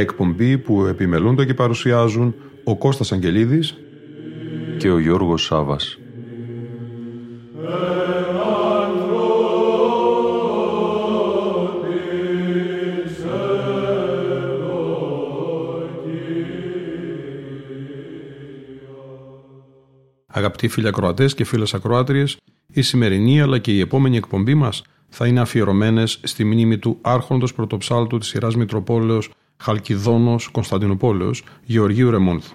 εκπομπή που επιμελούνται και παρουσιάζουν ο Κώστας Αγγελίδης και ο Γιώργος Σάβας. Αγαπητοί φίλοι ακροατές και φίλες ακροάτριες, η σημερινή αλλά και η επόμενη εκπομπή μας θα είναι αφιερωμένες στη μνήμη του άρχοντος πρωτοψάλτου της σειράς Μητροπόλεως Χαλκιδόνος Κωνσταντινούπολεως, Γεωργίου Ρεμόνθου.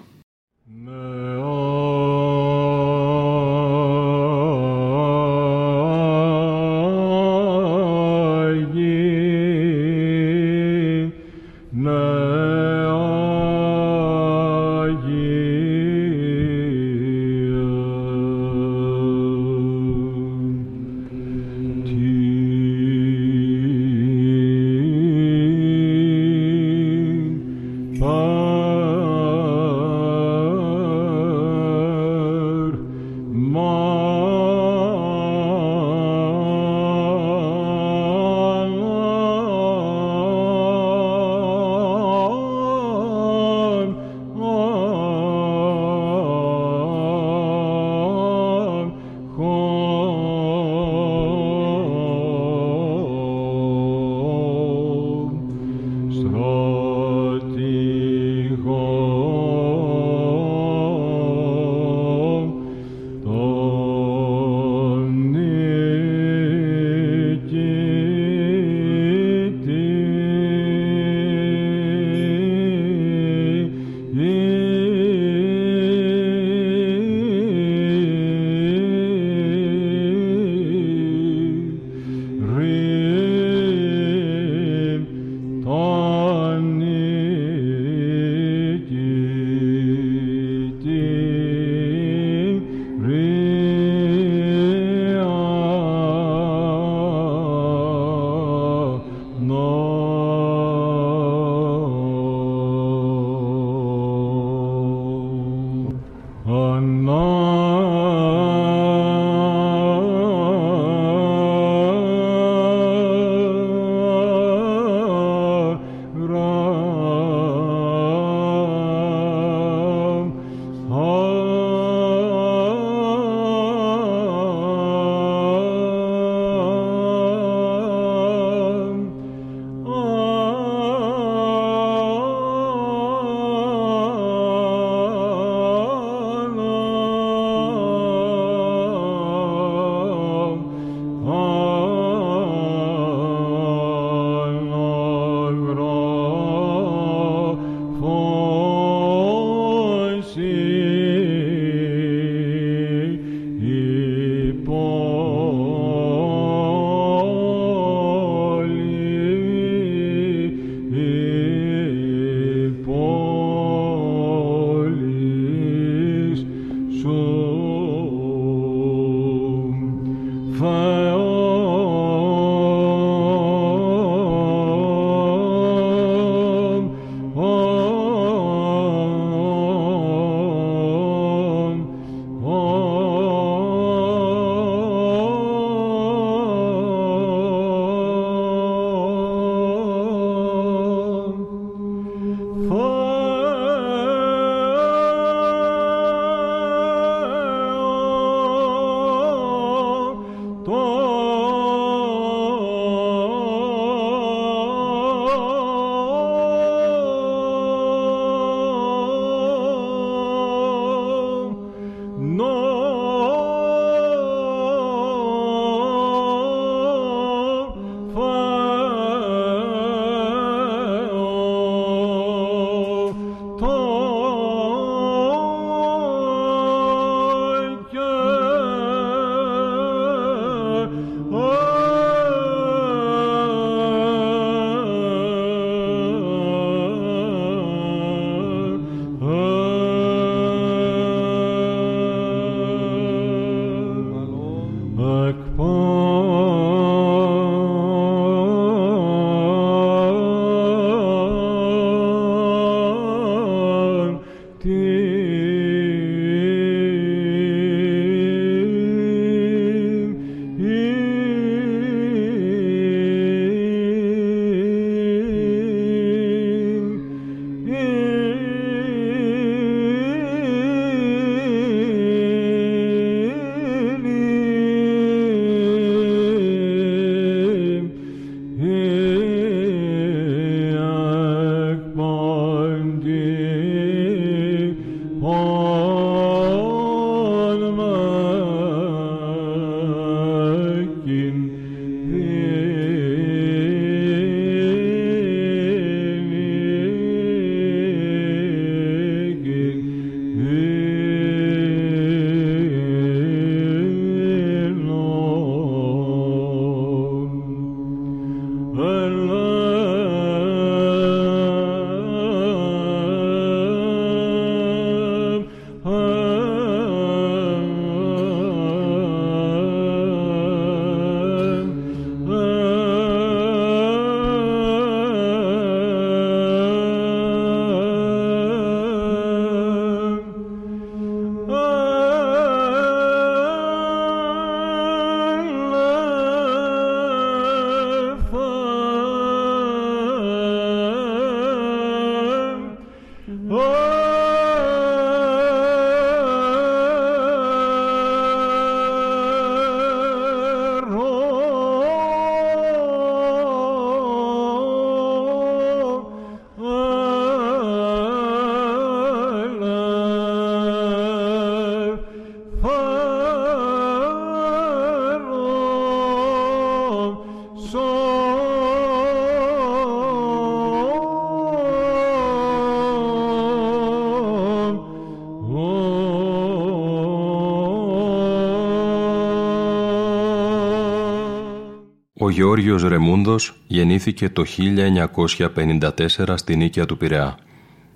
Ο Γεώργιος Ρεμούντος γεννήθηκε το 1954 στην Νίκαια του Πειραιά.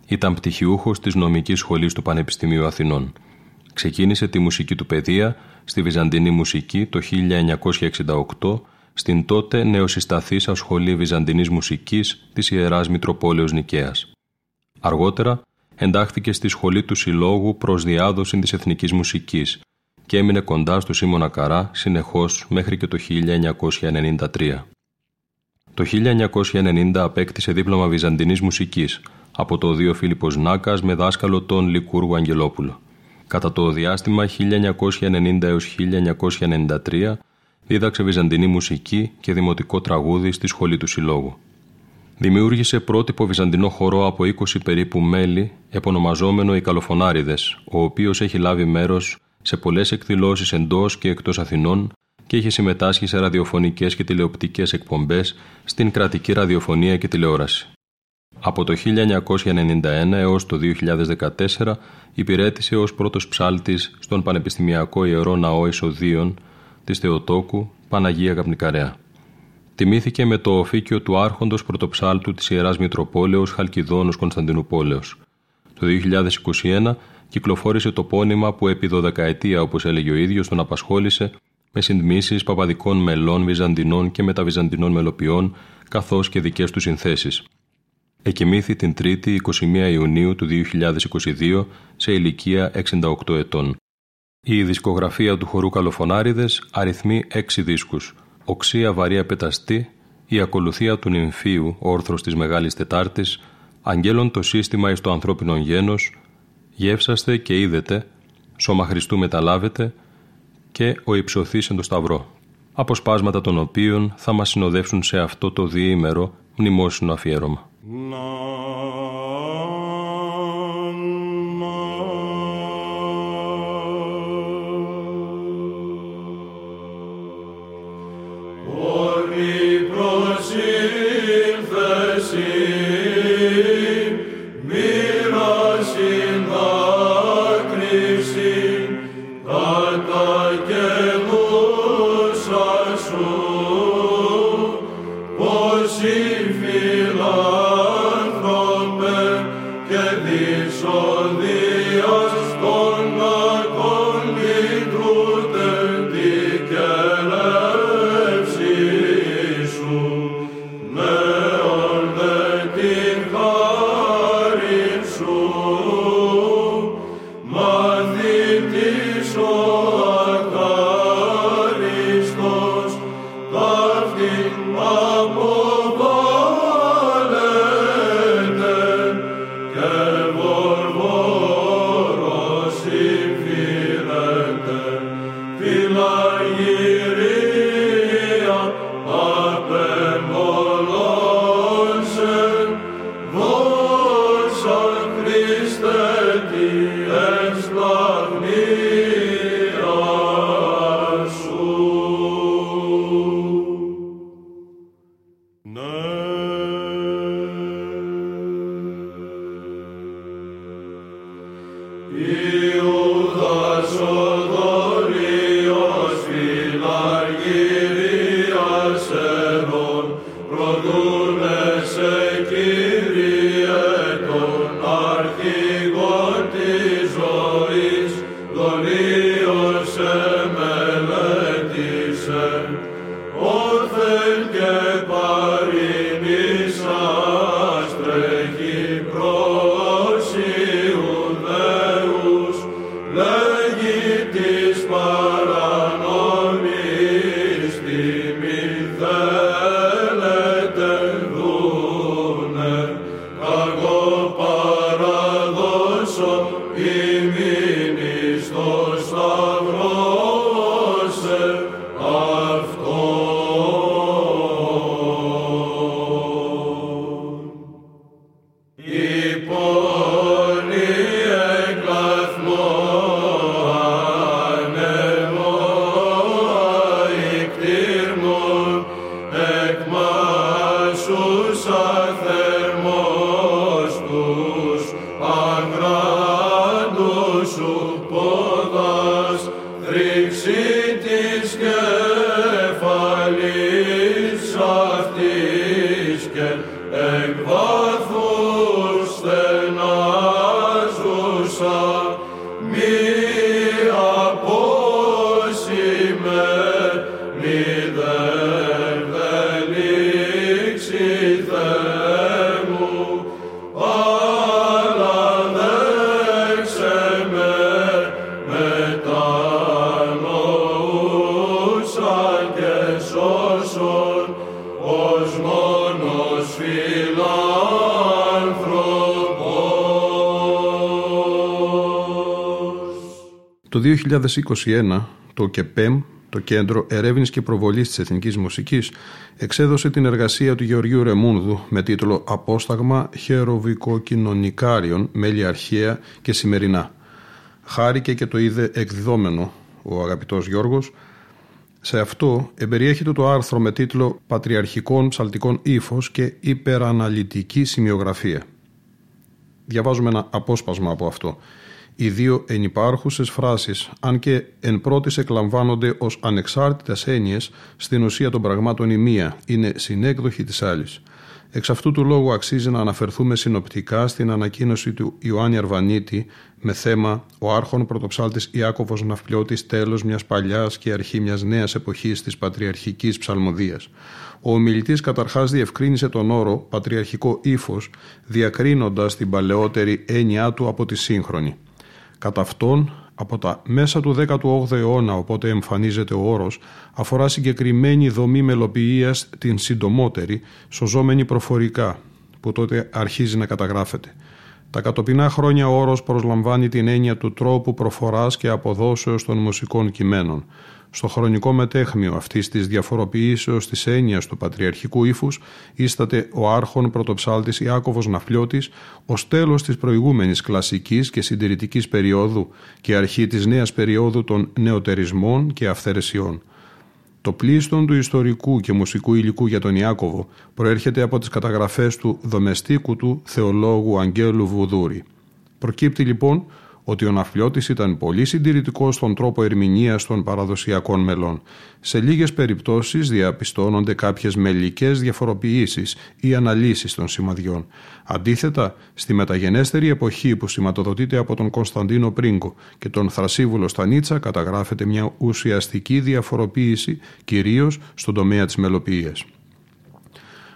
Ήταν πτυχιούχος της νομικής σχολής του Πανεπιστημίου Αθηνών. Ξεκίνησε τη μουσική του παιδεία στη Βυζαντινή Μουσική το 1968 στην τότε νεοσυσταθήσα Σχολή Βυζαντινής Μουσικής της Ιεράς Μητροπόλεως Νικαίας. Αργότερα εντάχθηκε στη Σχολή του Συλλόγου προς διάδοση της Εθνικής Μουσικής και έμεινε κοντά στο Σίμωνα Καρά συνεχώς μέχρι και το 1993. Το 1990 απέκτησε δίπλωμα Βυζαντινής Μουσικής από το Οδείο Φίλιππος Νάκας με δάσκαλο τον Λικούργο Αγγελόπουλο. Κατά το διάστημα 1990 έως 1993 δίδαξε βυζαντινή μουσική και δημοτικό τραγούδι στη σχολή του Συλλόγου. Δημιούργησε πρότυπο βυζαντινό χορό από 20 περίπου μέλη, επωνομαζόμενο οι Καλοφωνάριδες, ο οποίος έχει λάβει μέρος σε πολλές εκδηλώσεις εντός και εκτός Αθηνών και είχε συμμετάσχει σε ραδιοφωνικές και τηλεοπτικές εκπομπές στην κρατική ραδιοφωνία και τηλεόραση. Από το 1991 έως το 2014 υπηρέτησε ως πρώτος ψάλτης στον Πανεπιστημιακό Ιερό Ναό Ισοδίων της Θεοτόκου Παναγία Καπνικαρέα. Τιμήθηκε με το οφίκιο του άρχοντος πρωτοψάλτου της Ιεράς Μητροπόλεως Χαλκιδόνος Κωνσταντινούπολεως. Το 2021 κυκλοφόρησε το πόνημα που επί δωδεκαετία, όπως έλεγε ο ίδιος, τον απασχόλησε με συντμήσεις παπαδικών μελών Βυζαντινών και μεταβυζαντινών μελοποιών, καθώς και δικές του συνθέσεις. Εκοιμήθη την 3η 21 Ιουνίου του 2022 σε ηλικία 68 ετών. Η δισκογραφία του χορού Καλοφωνάριδες αριθμεί έξι δίσκους. Οξία βαρία πεταστή, η ακολουθία του νυμφίου, όρθρος της Μεγάλης Τετάρτης, αγγέλων το σύστημα εις το ανθρώπινο γένος, γεύσαστε και είδετε, σώμα Χριστού μεταλάβετε και ο υψωθής εν το σταυρό, αποσπάσματα των οποίων θα μας συνοδεύσουν σε αυτό το διήμερο μνημόσυνο αφιέρωμα. 2021 το ΚΕΠΕΜ, το Κέντρο Ερεύνης και Προβολής της Εθνικής Μουσικής, εξέδωσε την εργασία του Γεωργίου Ρεμούνδου με τίτλο Απόσταγμα Χεροβικοκοινωνικάριων, μέλη αρχαία και σημερινά. Χάρηκε και το είδε εκδιδόμενο ο αγαπητός Γιώργος. Σε αυτό εμπεριέχεται το άρθρο με τίτλο Πατριαρχικών ψαλτικών ύφος και υπεραναλυτική σημειογραφία. Διαβάζουμε ένα απόσπασμα από αυτό οι δύο ενυπάρχουσες φράσεις, αν και εν πρώτης εκλαμβάνονται ως ανεξάρτητες έννοιες, στην ουσία των πραγμάτων η μία είναι συνέκδοχη της άλλης. Εξ αυτού του λόγου αξίζει να αναφερθούμε συνοπτικά στην ανακοίνωση του Ιωάννη Αρβανίτη με θέμα «Ο άρχον πρωτοψάλτης Ιάκωβος Ναυπλιώτης τέλος μιας παλιάς και αρχή μιας νέας εποχής της πατριαρχικής ψαλμοδίας». Ο ομιλητής καταρχάς διευκρίνησε τον όρο πατριαρχικό ύφος, διακρίνοντας την παλαιότερη έννοιά του από τη σύγχρονη. Κατά αυτόν, από τα μέσα του 18ου αιώνα, οπότε εμφανίζεται ο όρος, αφορά συγκεκριμένη δομή μελοποιίας την συντομότερη, σωζόμενη προφορικά, που τότε αρχίζει να καταγράφεται. Τα κατοπινά χρόνια ο όρος προσλαμβάνει την έννοια του τρόπου προφοράς και αποδόσεως των μουσικών κειμένων. Στο χρονικό μετέχμιο αυτής της διαφοροποιήσεως της έννοιας του πατριαρχικού ύφους ίσταται ο άρχον πρωτοψάλτης Ιάκωβος Ναφλιώτης ως τέλος της προηγούμενης κλασικής και συντηρητικής περίοδου και αρχή της νέας περίοδου των νεοτερισμών και αυθαιρεσιών. Το πλήστον του ιστορικού και μουσικού υλικού για τον Ιάκωβο προέρχεται από τις καταγραφές του δομεστίκου του θεολόγου Αγγέλου Βουδούρη. Προκύπτει λοιπόν ότι ο Ναφλιώτης ήταν πολύ συντηρητικός στον τρόπο ερμηνείας των παραδοσιακών μελών. Σε λίγες περιπτώσεις διαπιστώνονται κάποιες μελικές διαφοροποιήσεις ή αναλύσεις των σημαδιών. Αντίθετα, στη μεταγενέστερη εποχή που σηματοδοτείται από τον Κωνσταντίνο Πρίγκο και τον Θρασίβουλο Στανίτσα καταγράφεται μια ουσιαστική διαφοροποίηση κυρίως στον τομέα της μελοποιίας.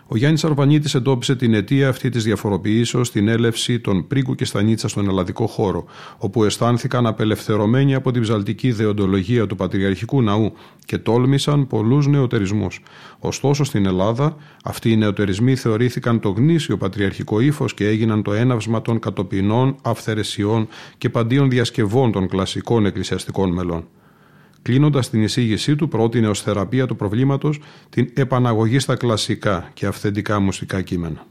Ο Γιάννης Αρβανίτη εντόπισε την αιτία αυτή της διαφοροποιήσεως στην έλευση των Πρίγκου και Στανίτσα στον ελλαδικό χώρο, όπου αισθάνθηκαν απελευθερωμένοι από την ψαλτική δεοντολογία του Πατριαρχικού Ναού και τόλμησαν πολλούς νεοτερισμούς. Ωστόσο στην Ελλάδα, αυτοί οι νεοτερισμοί θεωρήθηκαν το γνήσιο πατριαρχικό ύφος και έγιναν το έναυσμα των κατοπινών, αυθαιρεσιών και παντίων διασκευών των κλασικών εκκλησιαστικών μελών. Κλείνοντας την εισήγησή του, πρότεινε ως θεραπεία του προβλήματος την επαναγωγή στα κλασικά και αυθεντικά μουσικά κείμενα.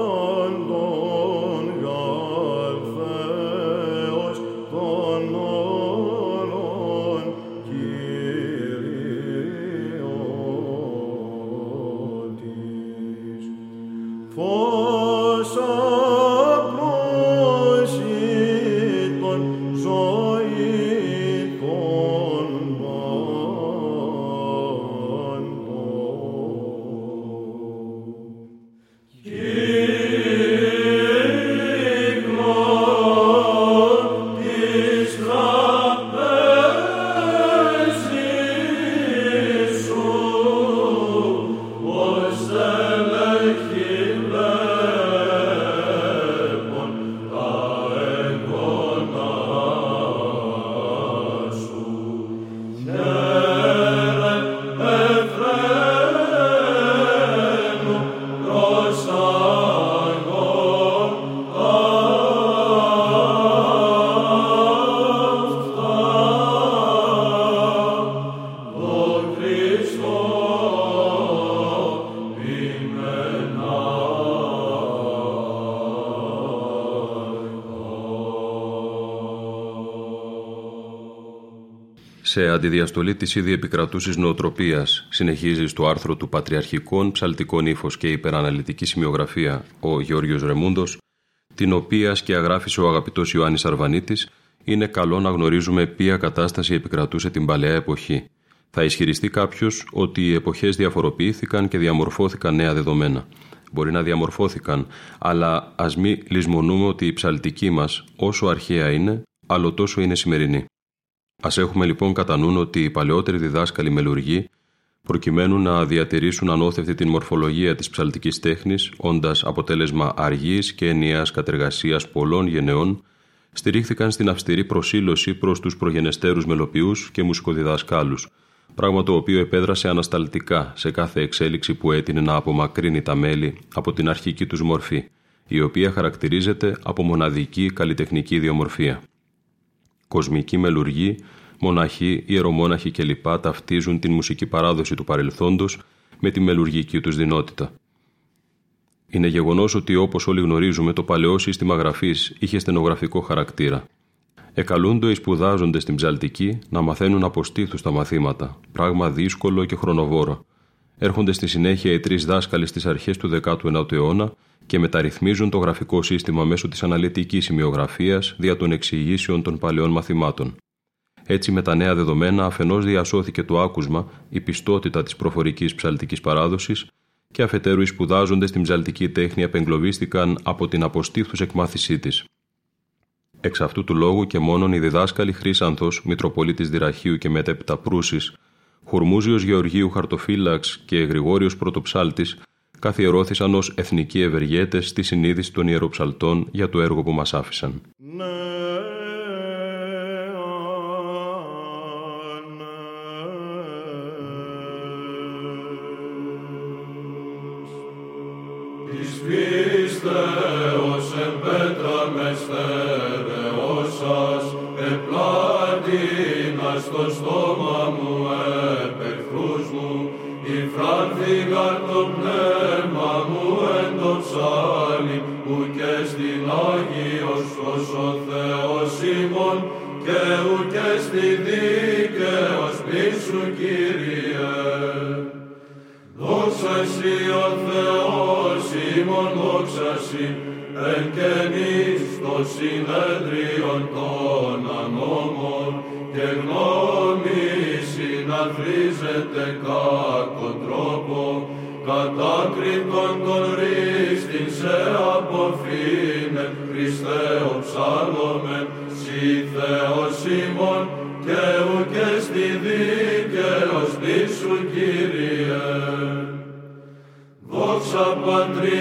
London. Αντιδιαστολή της ήδη επικρατούσης νοοτροπίας συνεχίζει στο άρθρο του Πατριαρχικών Ψαλτικών ύφος και Υπεραναλυτική Σημειογραφία ο Γεώργιος Ρεμούντος, την οποία σκιαγράφησε ο αγαπητός Ιωάννης Αρβανίτης, είναι καλό να γνωρίζουμε ποια κατάσταση επικρατούσε την παλαιά εποχή. Θα ισχυριστεί κάποιος ότι οι εποχές διαφοροποιήθηκαν και διαμορφώθηκαν νέα δεδομένα. Μπορεί να διαμορφώθηκαν, αλλά ας μην λησμονούμε ότι η ψαλτική μας, όσο αρχαία είναι, άλλο τόσο είναι σημερινή. Α έχουμε λοιπόν κατά νου ότι οι παλαιότεροι διδάσκαλοι μελουργοί, προκειμένου να διατηρήσουν ανώθευτη την μορφολογία της ψαλτικής τέχνης, όντας αποτέλεσμα αργής και ενιαίας κατεργασίας πολλών γενεών, στηρίχθηκαν στην αυστηρή προσήλωση προς τους προγενεστέρους μελοποιούς και μουσικοδιδασκάλους, πράγμα το οποίο επέδρασε ανασταλτικά σε κάθε εξέλιξη που έτεινε να απομακρύνει τα μέλη από την αρχική τους μορφή, η οποία χαρακτηρίζεται από μοναδική καλλιτεχνική ιδιομορφία. Κοσμικοί μελουργοί, μοναχοί, ιερομόναχοι κλπ. ταυτίζουν την μουσική παράδοση του παρελθόντος με τη μελουργική τους δυνότητα. Είναι γεγονός ότι όπως όλοι γνωρίζουμε, το παλαιό σύστημα γραφής είχε στενογραφικό χαρακτήρα. Εκαλούνται οι σπουδάζοντες στην ψαλτική να μαθαίνουν από στήθους τα μαθήματα, πράγμα δύσκολο και χρονοβόρο. Έρχονται στη συνέχεια οι τρεις δάσκαλοι στις αρχές του 19ου αιώνα και μεταρρυθμίζουν το γραφικό σύστημα μέσω της αναλυτικής σημειογραφίας δια των εξηγήσεων των παλαιών μαθημάτων. Έτσι, με τα νέα δεδομένα, αφενός διασώθηκε το άκουσμα, η πιστότητα της προφορικής ψαλτικής παράδοσης, και αφετέρου οι σπουδάζοντες στην ψαλτική τέχνη απεγκλωβίστηκαν από την αποστήθους εκμάθησή της. Εξ αυτού του λόγου και μόνον οι διδάσκαλοι Χρήσανθο, Μητροπολίτης Δυραχείου και μετέπειτα Προύσης, Χουρμούζιος Γεωργίου Χαρτοφύλαξ και Γρηγόριος Πρωτοψάλτης καθιερώθησαν ως εθνικοί ευεργέτες στη συνείδηση των ιεροψαλτών για το έργο που μας άφησαν. Με στο στόμα μου επεχθρούς μου, η φράνθηκα το πνεύμα μου εν το ψάλι, που και στην Άγιος ο Θεός ημών, και ουκέ στη δίκαιος πίσου Κύριε. Δόξα Συ ο Θεός ημών, δόξα Συ, εν και εμείς το συνέδριον των ανώμων, και γνώμη συναυρίζεται κάκο τρόπο, κατάκριτον τον ρίστην σε αποφύνε, Χριστέ ο ψάλλομεν, σύ Θεός ημών, και ουκε στη δίκαιος σου Κύριε. Δόξα Πατρί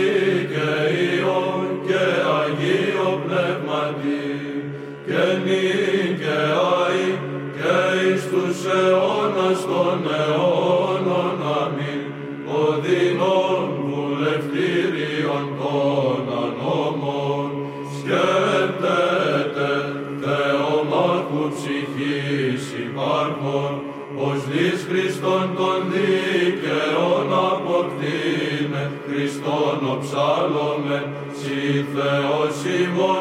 Shalom, Shalom, Shalom, Shalom,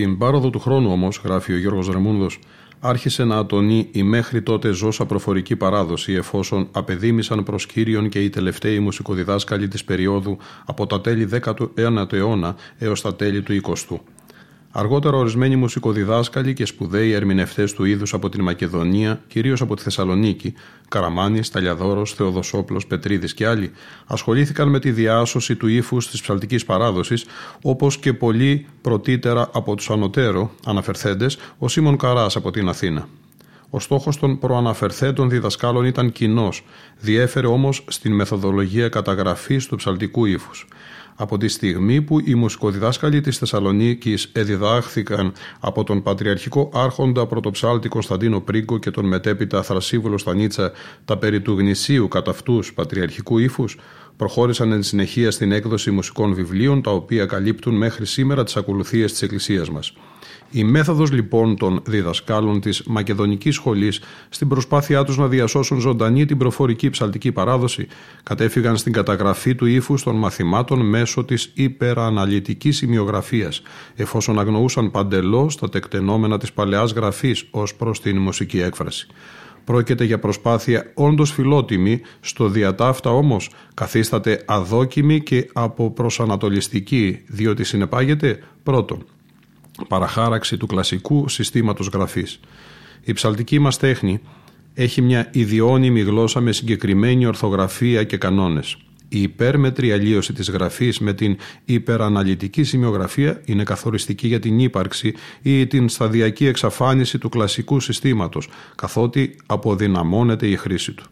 την πάροδο του χρόνου όμως, γράφει ο Γιώργος Ρεμούνδος, άρχισε να ατονεί η μέχρι τότε ζώσα προφορική παράδοση εφόσον απεδίμησαν προς κύριον και οι τελευταίοι μουσικοδιδάσκαλοι της περίοδου από τα τέλη 19ου αιώνα έως τα τέλη του 20ου. Αργότερα, ορισμένοι μουσικοδιδάσκαλοι και σπουδαίοι ερμηνευτές του είδους από την Μακεδονία, κυρίως από τη Θεσσαλονίκη, Καραμάνης, Ταλιαδόρος, Θεοδοσόπλος, Πετρίδης και άλλοι, ασχολήθηκαν με τη διάσωση του ύφους της ψαλτικής παράδοσης, όπως και πολλοί πρωτήτερα από τους ανωτέρω αναφερθέντες, ο Σίμων Καράς από την Αθήνα. Ο στόχος των προαναφερθέντων διδασκάλων ήταν κοινός, διέφερε όμως στην μεθοδολογία καταγραφής του ψαλτικού ύφους. Από τη στιγμή που οι μουσικοδιδάσκαλοι της Θεσσαλονίκης εδιδάχθηκαν από τον Πατριαρχικό Άρχοντα Πρωτοψάλτη Κωνσταντίνο Πρίγκο και τον μετέπειτα Θρασίβουλο Στανίτσα τα περί του γνησίου κατά αυτούς πατριαρχικού ύφους, προχώρησαν εν συνεχεία στην έκδοση μουσικών βιβλίων τα οποία καλύπτουν μέχρι σήμερα τις ακολουθίες της Εκκλησίας μας. Η μέθοδος λοιπόν των διδασκάλων της Μακεδονικής Σχολής στην προσπάθειά τους να διασώσουν ζωντανή την προφορική ψαλτική παράδοση κατέφυγαν στην καταγραφή του ύφους των μαθημάτων μέσω της υπεραναλυτικής σημειογραφίας εφόσον αγνοούσαν παντελώς τα τεκτενόμενα της παλαιάς γραφής ως προς την μουσική έκφραση. Πρόκειται για προσπάθεια όντως φιλότιμη, στο διατάφτα όμως καθίσταται αδόκιμη και αποπροσανατολιστική, διότι συνεπάγεται πρώτον παραχάραξη του κλασικού συστήματος γραφής. Η ψαλτική μας τέχνη έχει μια ιδιώνυμη γλώσσα με συγκεκριμένη ορθογραφία και κανόνες. Η υπέρμετρη αλλίωση της γραφής με την υπεραναλυτική σημειογραφία είναι καθοριστική για την ύπαρξη ή την σταδιακή εξαφάνιση του κλασικού συστήματος, καθότι αποδυναμώνεται η χρήση του.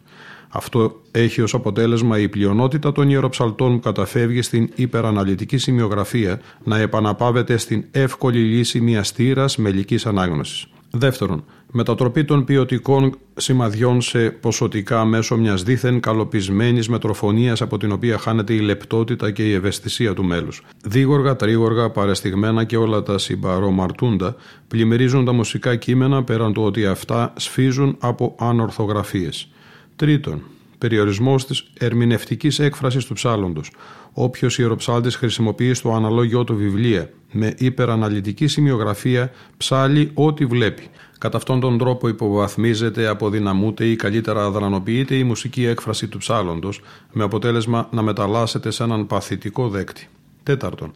Αυτό έχει ως αποτέλεσμα η πλειονότητα των ιεροψαλτών που καταφεύγει στην υπεραναλυτική σημειογραφία να επαναπάβεται στην εύκολη λύση μιας στήρα μελικής ανάγνωσης. Δεύτερον, μετατροπή των ποιοτικών σημαδιών σε ποσοτικά μέσω μιας δίθεν καλοπισμένης μετροφωνίας από την οποία χάνεται η λεπτότητα και η ευαισθησία του μέλους. Δίγοργα, τρίγοργα, παρεστηγμένα και όλα τα συμπαρομαρτούντα πλημμυρίζουν τα μουσικά κείμενα πέραν του ότι αυτά σφίζουν από ανορθογραφίες. Τρίτον, περιορισμός της ερμηνευτικής έκφρασης του ψάλλοντος. Όποιος ιεροψάλτης χρησιμοποιεί στο αναλόγιο του βιβλία με υπεραναλυτική σημειογραφία ψάλλει ό,τι βλέπει. Κατά αυτόν τον τρόπο υποβαθμίζεται, αποδυναμούται ή καλύτερα αδρανοποιείται η μουσική έκφραση του ψάλλοντος, με αποτέλεσμα να μεταλλάσσεται σε έναν παθητικό δέκτη. Τέταρτον,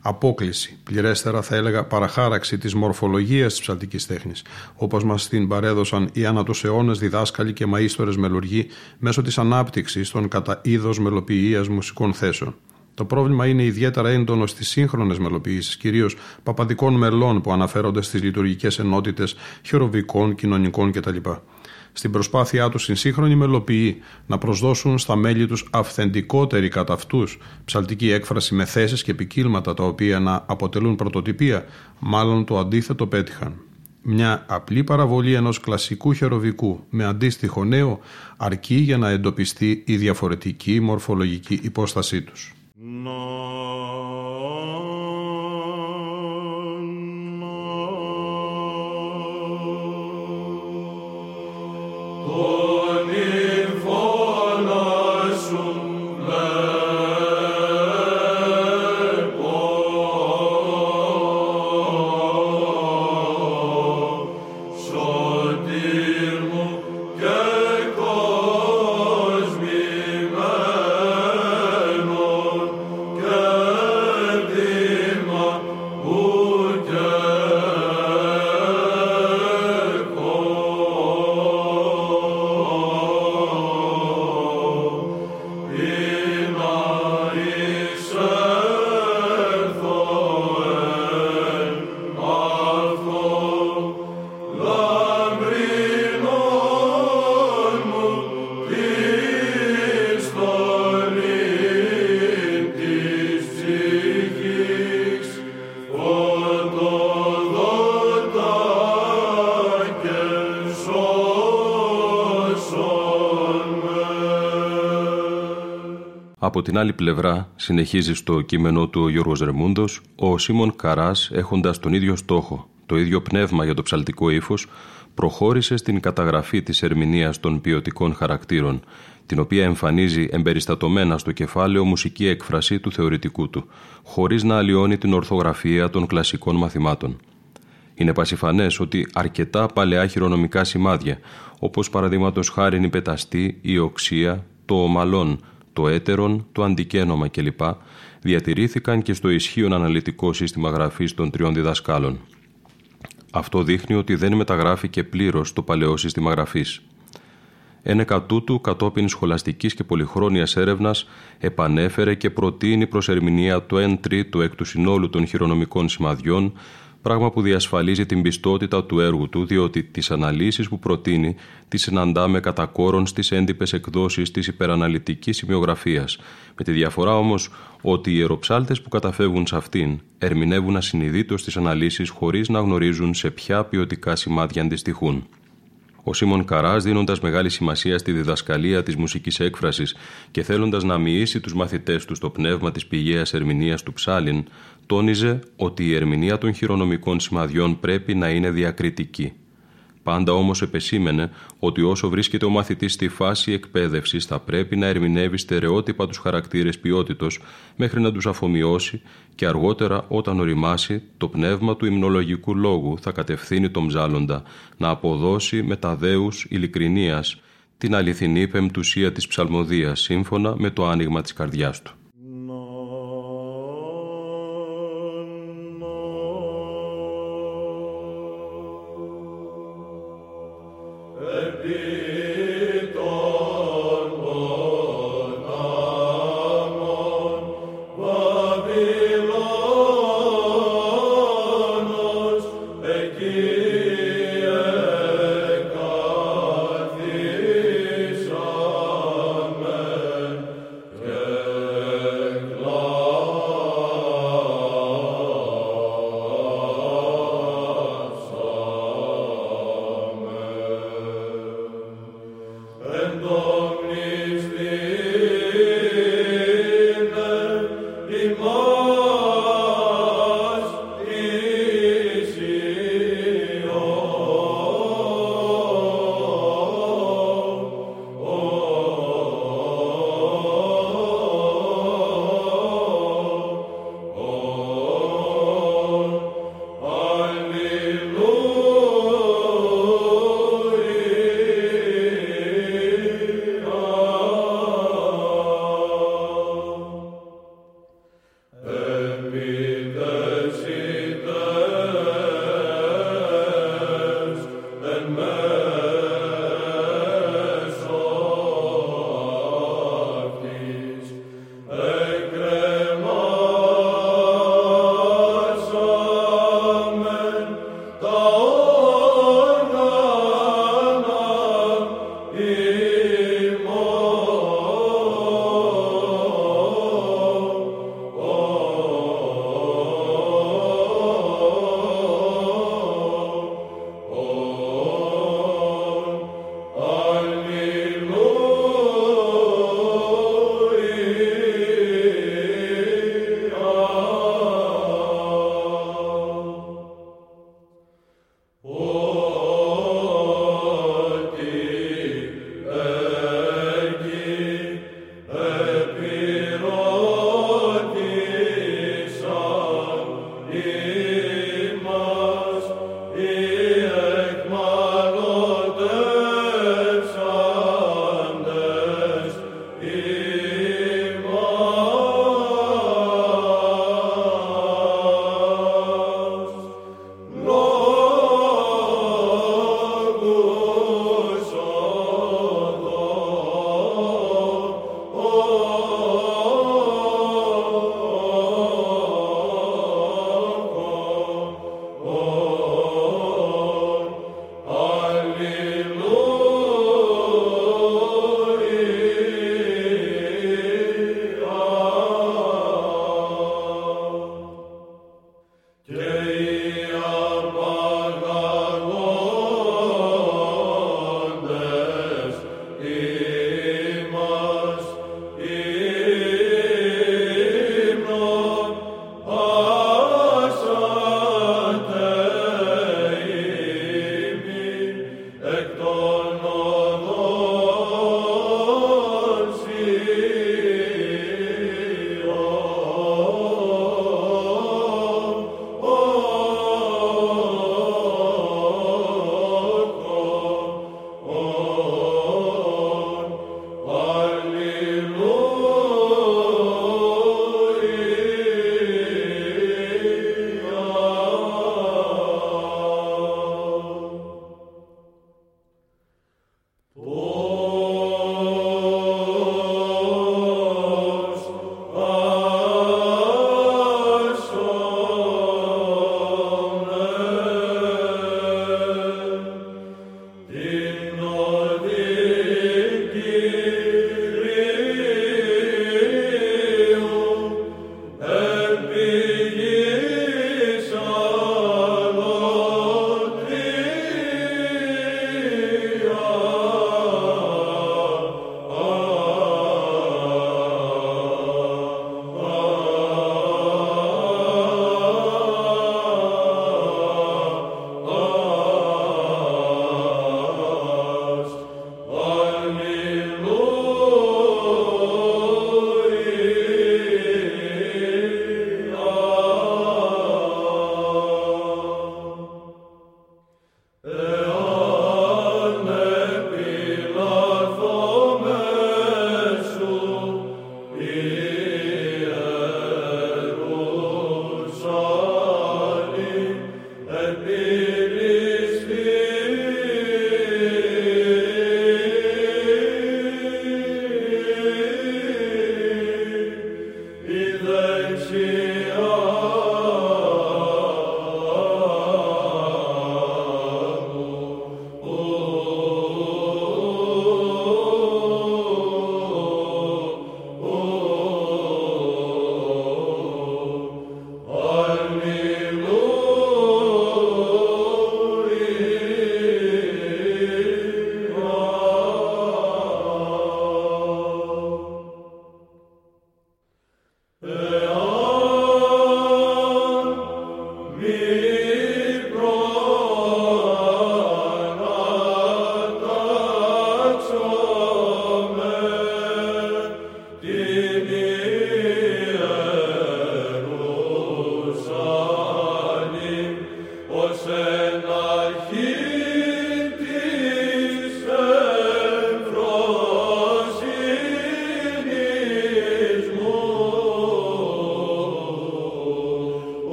απόκληση, πληρέστερα θα έλεγα παραχάραξη της μορφολογίας της ψαλτικής τέχνης, όπως μας την παρέδωσαν οι ανά τους αιώνες διδάσκαλοι και μαΐστορες μελουργοί μέσω της ανάπτυξης των κατά είδος μελοποιίας μουσικών θέσεων. Το πρόβλημα είναι ιδιαίτερα έντονο στις σύγχρονες μελοποιήσεις, κυρίως παπαδικών μελών που αναφέρονται στις λειτουργικές ενότητες χειροβικών, κοινωνικών κτλ στην προσπάθειά τους στην σύγχρονη μελοποιή να προσδώσουν στα μέλη τους αυθεντικότερη κατά αυτούς ψαλτική έκφραση με θέσεις και επικύλματα τα οποία να αποτελούν πρωτοτυπία, μάλλον το αντίθετο πέτυχαν. Μια απλή παραβολή ενός κλασικού χεροβικού με αντίστοιχο νέο αρκεί για να εντοπιστεί η διαφορετική μορφολογική υπόστασή τους. No. Από την άλλη πλευρά, συνεχίζει στο κείμενό του ο Γιώργος Ρεμούντος, ο Σίμων Καράς έχοντας τον ίδιο στόχο, το ίδιο πνεύμα για το ψαλτικό ύφος, προχώρησε στην καταγραφή της ερμηνείας των ποιοτικών χαρακτήρων, την οποία εμφανίζει εμπεριστατωμένα στο κεφάλαιο μουσική έκφραση του θεωρητικού του, χωρίς να αλλοιώνει την ορθογραφία των κλασικών μαθημάτων. Είναι πασιφανές ότι αρκετά παλαιά χειρονομικά σημάδια, όπως παραδείγματος χάρη η πεταστή, η οξία, το ομαλόν, το έτερον, το αντικένομα κλπ., διατηρήθηκαν και στο ισχύον αναλυτικό σύστημα γραφής των τριών διδασκάλων. Αυτό δείχνει ότι δεν μεταγράφηκε πλήρως το παλαιό σύστημα γραφής. Ένα κατούτου κατόπιν σχολαστικής και πολυχρόνιας έρευνας επανέφερε και προτείνει προς ερμηνεία το 1 τρίτο εκ του συνόλου των χειρονομικών σημαδιών πράγμα που διασφαλίζει την πιστότητα του έργου του, διότι τις αναλύσεις που προτείνει τις συναντάμε κατά κόρον στις έντυπες εκδόσεις της υπεραναλυτικής σημειογραφίας, με τη διαφορά όμως ότι οι ιεροψάλτε που καταφεύγουν σε αυτήν ερμηνεύουν ασυνειδήτως τις αναλύσεις χωρίς να γνωρίζουν σε ποια ποιοτικά σημάδια αντιστοιχούν. Ο Σίμων Καράς, δίνοντας μεγάλη σημασία στη διδασκαλία της μουσικής έκφρασης και θέλοντας να μοιήσει τους μαθητές του στο πνεύμα της πηγαίας ερμηνείας του Ψάλιν, τόνιζε ότι η ερμηνεία των χειρονομικών σημαδιών πρέπει να είναι διακριτική. Πάντα όμως επεσήμενε ότι όσο βρίσκεται ο μαθητής στη φάση εκπαίδευσης, θα πρέπει να ερμηνεύει στερεότυπα τους χαρακτήρες ποιότητος μέχρι να τους αφομοιώσει και αργότερα, όταν οριμάσει, το πνεύμα του υμνολογικού λόγου θα κατευθύνει τον ψάλλοντα να αποδώσει με τα δέους ειλικρινίας την αληθινή πεμπτουσία της ψαλμοδίας σύμφωνα με το άνοιγμα της καρδιάς του.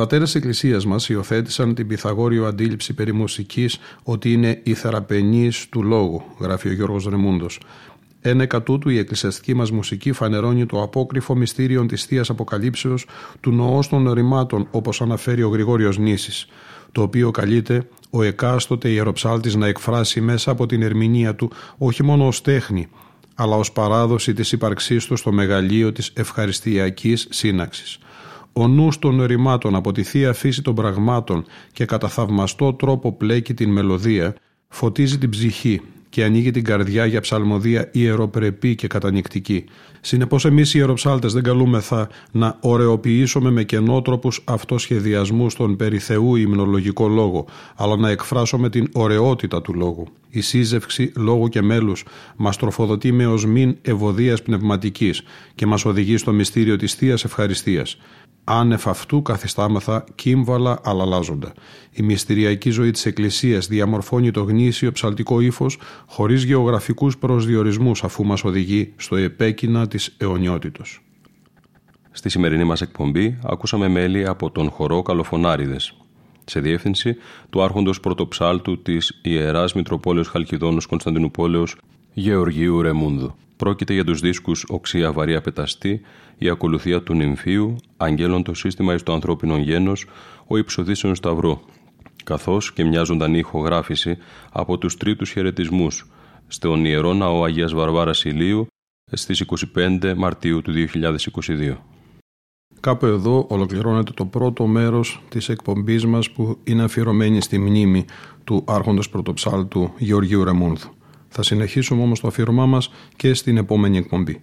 Πατέρε τη Εκκλησίας μας υιοθέτησαν την Πυθαγόριο αντίληψη περί μουσικής ότι είναι η θεραπενής του λόγου, γράφει ο Γιώργος Ρεμούντος. Ένα εκ τούτου η εκκλησιαστική μας μουσική φανερώνει το απόκριφο μυστήριο της θείας Αποκαλύψεως του νοός των ρημάτων, όπως αναφέρει ο Γρηγόριος Νήσης, το οποίο καλείται ο εκάστοτε ιεροψάλτης να εκφράσει μέσα από την ερμηνεία του όχι μόνο ως τέχνη, αλλά ως παράδοση της ύπαρξής του στο μεγαλείο της ευχαριστιακής σύναξης ο νους των ρημάτων από τη θεία φύση των πραγμάτων και κατά θαυμαστό τρόπο πλέκει την μελωδία, φωτίζει την ψυχή και ανοίγει την καρδιά για ψαλμοδία ιεροπρεπή και κατανικτική. Συνεπώς, εμείς οι ιεροψάλτες δεν καλούμεθα να ωρεοποιήσουμε με κενότροπου αυτοσχεδιασμούς στον περιθεού υμνολογικό λόγο, αλλά να εκφράσουμε την ωραιότητα του λόγου. Η σύζευξη λόγου και μέλους μας τροφοδοτεί με οσμήν ευωδίας πνευματικής και μας οδηγεί στο μυστήριο της θείας ευχαριστίας άνευ αυτού καθιστάμεθα κύμβαλα αλλάζοντα. Η μυστηριακή ζωή της Εκκλησίας διαμορφώνει το γνήσιο ψαλτικό ύφος χωρίς γεωγραφικούς προσδιορισμούς αφού μας οδηγεί στο επέκεινα της αιωνιότητος. Στη σημερινή μας εκπομπή ακούσαμε μέλη από τον χορό Καλοφωνάριδες σε διεύθυνση του άρχοντος πρωτοψάλτου της Ιεράς Μητροπόλεως Χαλκιδόνος Κωνσταντινούπολεως Γεωργίου Ρεμούνδου. Πρόκειται για τους δίσκους «Οξία βαρία πεταστή», «Η ακολουθία του νυμφίου», «Αγγέλων το σύστημα εις το ανθρώπινο γένος», «Ο υψοδίσεων σταυρού», καθώς και μια ζωντανή ηχογράφηση από τους τρίτους χαιρετισμούς στον Ιερό Ναό Αγίας Βαρβάρας Ηλίου στις 25 Μαρτίου του 2022. Κάπου εδώ ολοκληρώνεται το πρώτο μέρος της εκπομπής μας που είναι αφιερωμένη στη μνήμη του άρχοντος πρωτοψάλτου Γεωργίου Ρεμούνθου. Θα συνεχίσουμε όμως το αφιερωμά μας και στην επόμενη εκπομπή.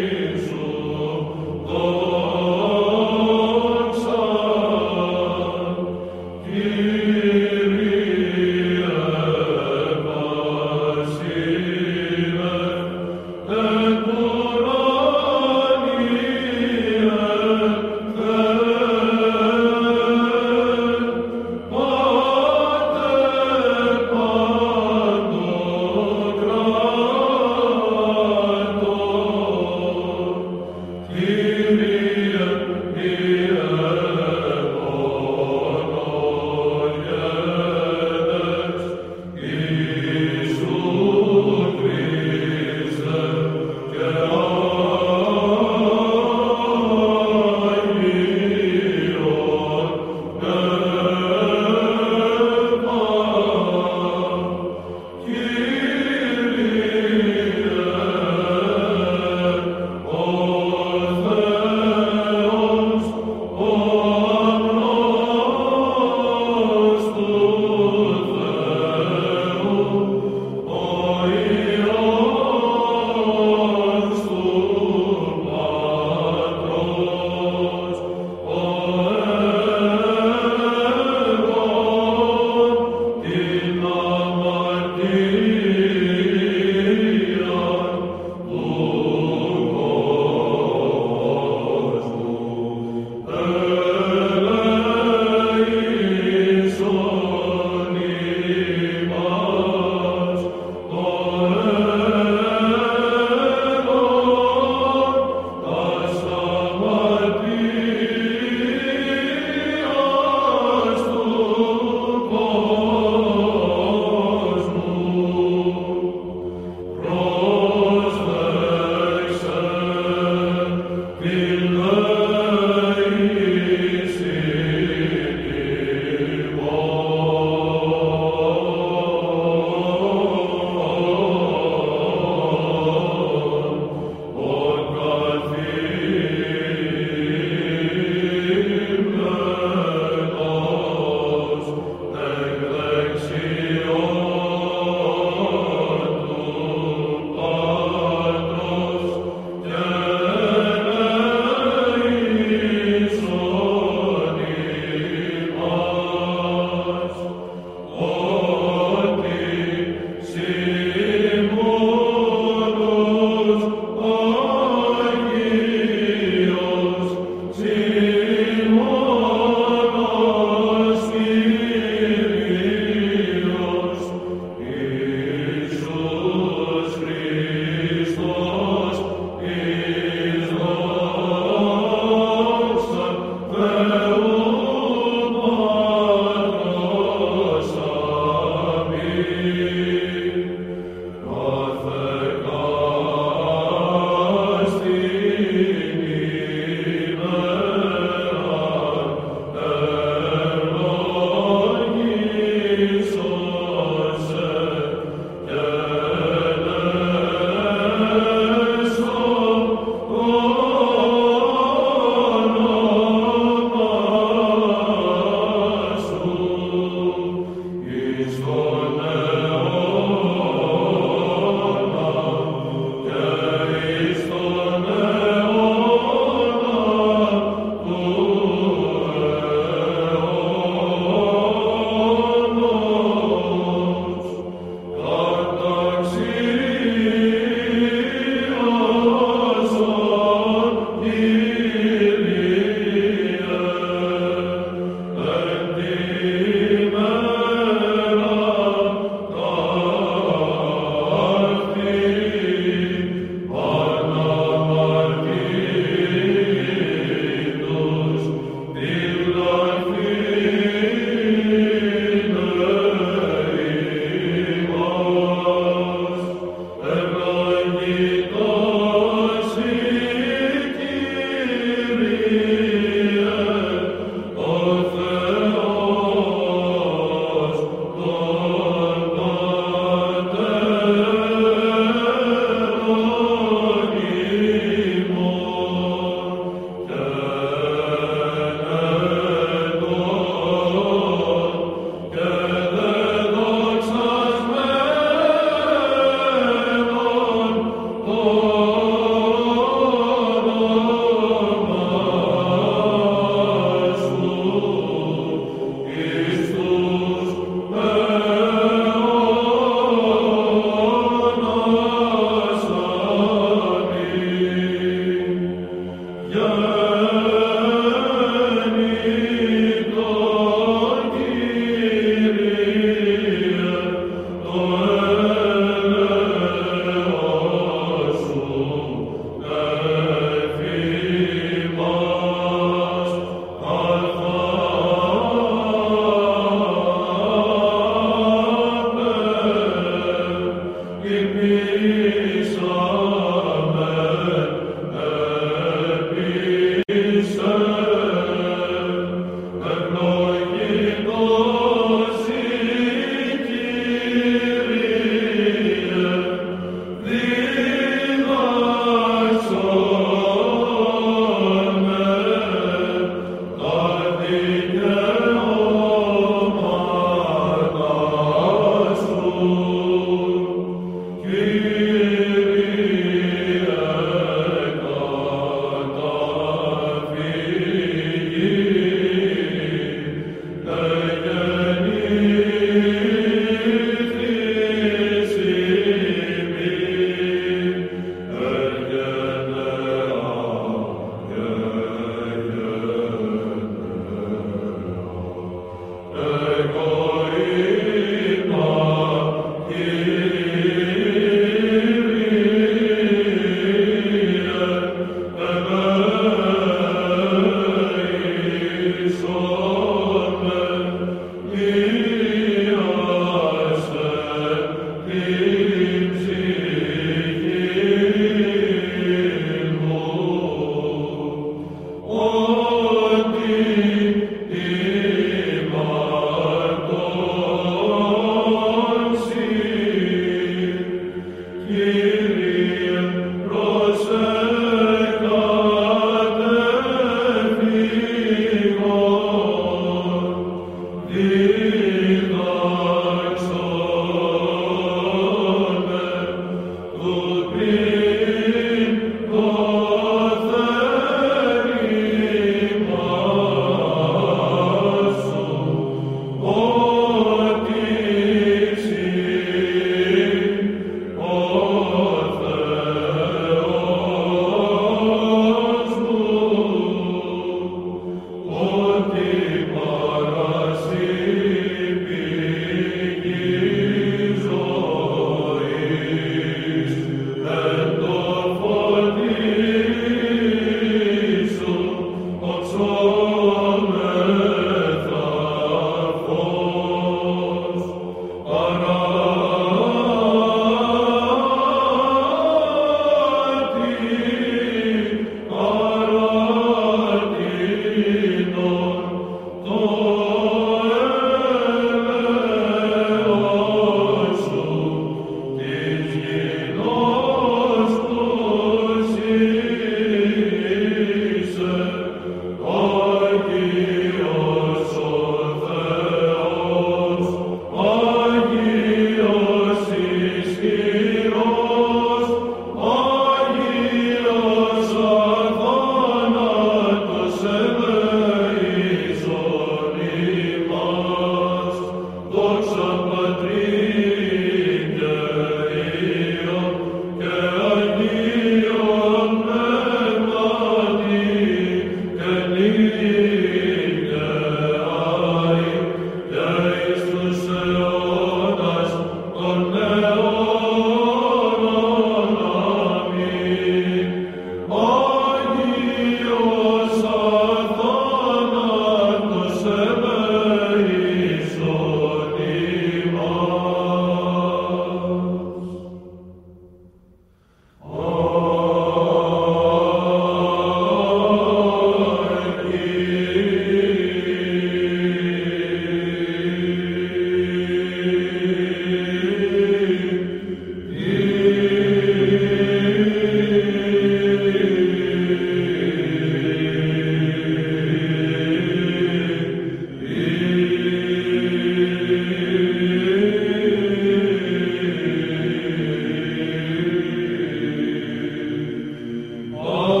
Oh.